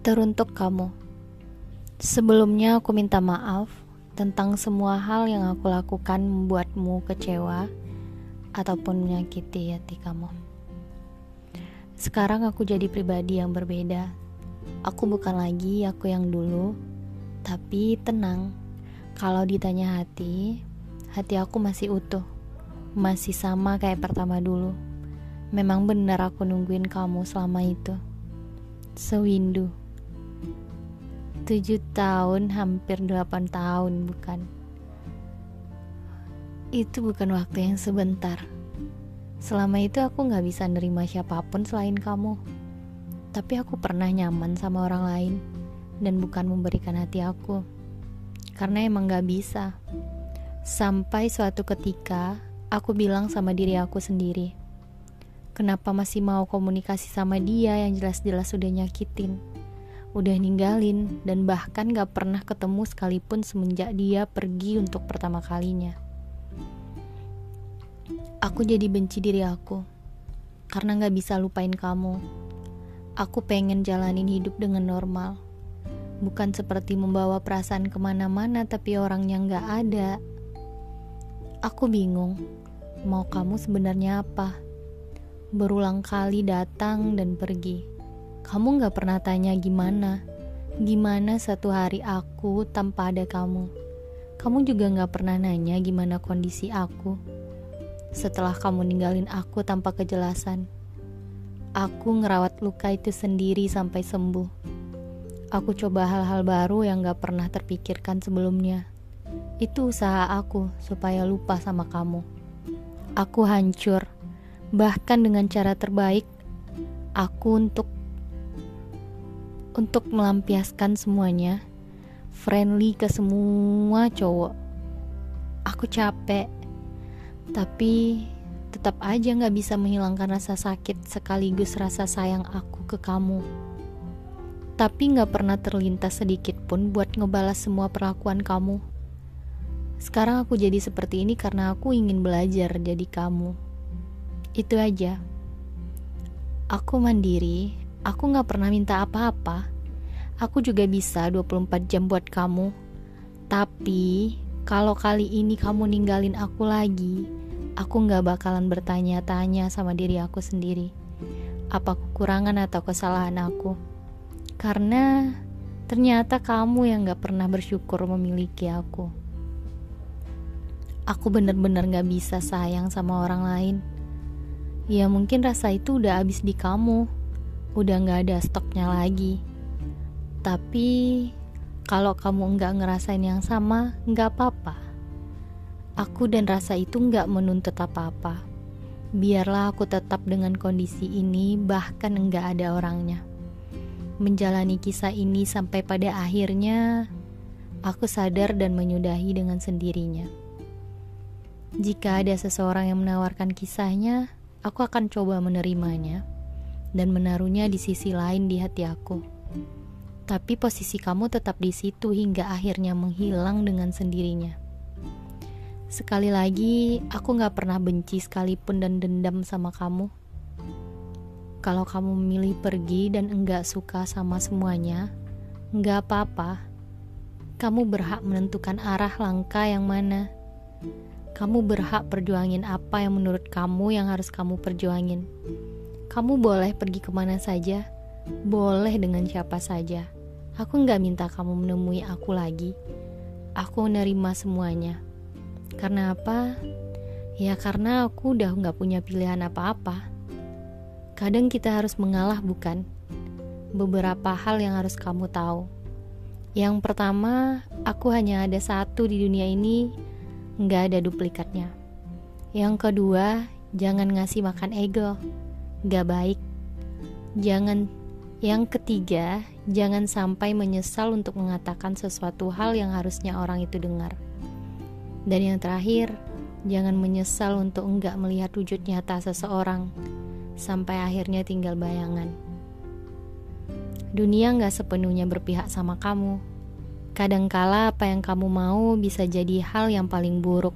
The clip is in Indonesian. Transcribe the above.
Teruntuk kamu. Sebelumnya aku minta maaf tentang semua hal yang aku lakukan membuatmu kecewa ataupun menyakiti hati kamu. Sekarang aku jadi pribadi yang berbeda. Aku bukan lagi aku yang dulu, tapi tenang. Kalau ditanya hati, hati aku masih utuh. Masih sama kayak pertama dulu. Memang benar aku nungguin kamu selama itu. Sewindu. Tujuh tahun, hampir delapan tahun, bukan? Itu bukan waktu yang sebentar. Selama itu aku gak bisa nerima siapa pun selain kamu. Tapi aku pernah nyaman sama orang lain dan bukan memberikan hati aku. Karena emang gak bisa. Sampai suatu ketika, aku bilang sama diri aku sendiri, Kenapa masih mau komunikasi sama dia yang jelas-jelas udah nyakitin? Udah ninggalin dan bahkan gak pernah ketemu sekalipun semenjak dia pergi untuk pertama kalinya. Aku jadi benci diri aku karena gak bisa lupain kamu. Aku pengen jalanin hidup dengan normal. Bukan seperti membawa perasaan ke mana-mana tapi orangnya gak ada. Aku bingung, mau kamu sebenarnya apa? berulang kali datang dan pergi. Kamu gak pernah tanya gimana, gimana satu hari aku tanpa ada kamu. Kamu juga gak pernah nanya gimana kondisi aku setelah kamu ninggalin aku tanpa kejelasan. Aku ngerawat luka itu sendiri sampai sembuh. Aku coba hal-hal baru yang gak pernah terpikirkan sebelumnya. Itu usaha aku supaya lupa sama kamu. Aku hancur bahkan dengan cara terbaik aku untuk untuk melampiaskan semuanya friendly ke semua cowok aku capek tapi tetap aja gak bisa menghilangkan rasa sakit sekaligus rasa sayang aku ke kamu tapi gak pernah terlintas sedikit pun buat ngebalas semua perlakuan kamu sekarang aku jadi seperti ini karena aku ingin belajar jadi kamu. Itu aja. Aku mandiri, aku gak pernah minta apa-apa. Aku juga bisa 24 jam buat kamu. Tapi, kalau kali ini kamu ninggalin aku lagi, aku gak bakalan bertanya-tanya sama diri aku sendiri. Apa kekurangan atau kesalahan aku? Karena ternyata kamu yang gak pernah bersyukur memiliki aku. Aku bener-bener gak bisa sayang sama orang lain Ya mungkin rasa itu udah habis di kamu Udah gak ada stoknya lagi Tapi kalau kamu nggak ngerasain yang sama, nggak apa-apa. Aku dan rasa itu nggak menuntut apa-apa. Biarlah aku tetap dengan kondisi ini, bahkan nggak ada orangnya. Menjalani kisah ini sampai pada akhirnya, aku sadar dan menyudahi dengan sendirinya. Jika ada seseorang yang menawarkan kisahnya, aku akan coba menerimanya dan menaruhnya di sisi lain di hati aku. Tapi posisi kamu tetap di situ hingga akhirnya menghilang dengan sendirinya. Sekali lagi, aku gak pernah benci sekalipun dan dendam sama kamu. Kalau kamu memilih pergi dan enggak suka sama semuanya, enggak apa-apa. Kamu berhak menentukan arah langkah yang mana kamu berhak perjuangin apa yang menurut kamu yang harus kamu perjuangin. Kamu boleh pergi ke mana saja, boleh dengan siapa saja. Aku nggak minta kamu menemui aku lagi. Aku menerima semuanya. Karena apa? Ya karena aku udah nggak punya pilihan apa-apa. Kadang kita harus mengalah bukan? Beberapa hal yang harus kamu tahu. Yang pertama, aku hanya ada satu di dunia ini nggak ada duplikatnya. Yang kedua, jangan ngasih makan ego, nggak baik. Jangan yang ketiga, jangan sampai menyesal untuk mengatakan sesuatu hal yang harusnya orang itu dengar. Dan yang terakhir, jangan menyesal untuk enggak melihat wujud nyata seseorang sampai akhirnya tinggal bayangan. Dunia nggak sepenuhnya berpihak sama kamu Kadangkala apa yang kamu mau bisa jadi hal yang paling buruk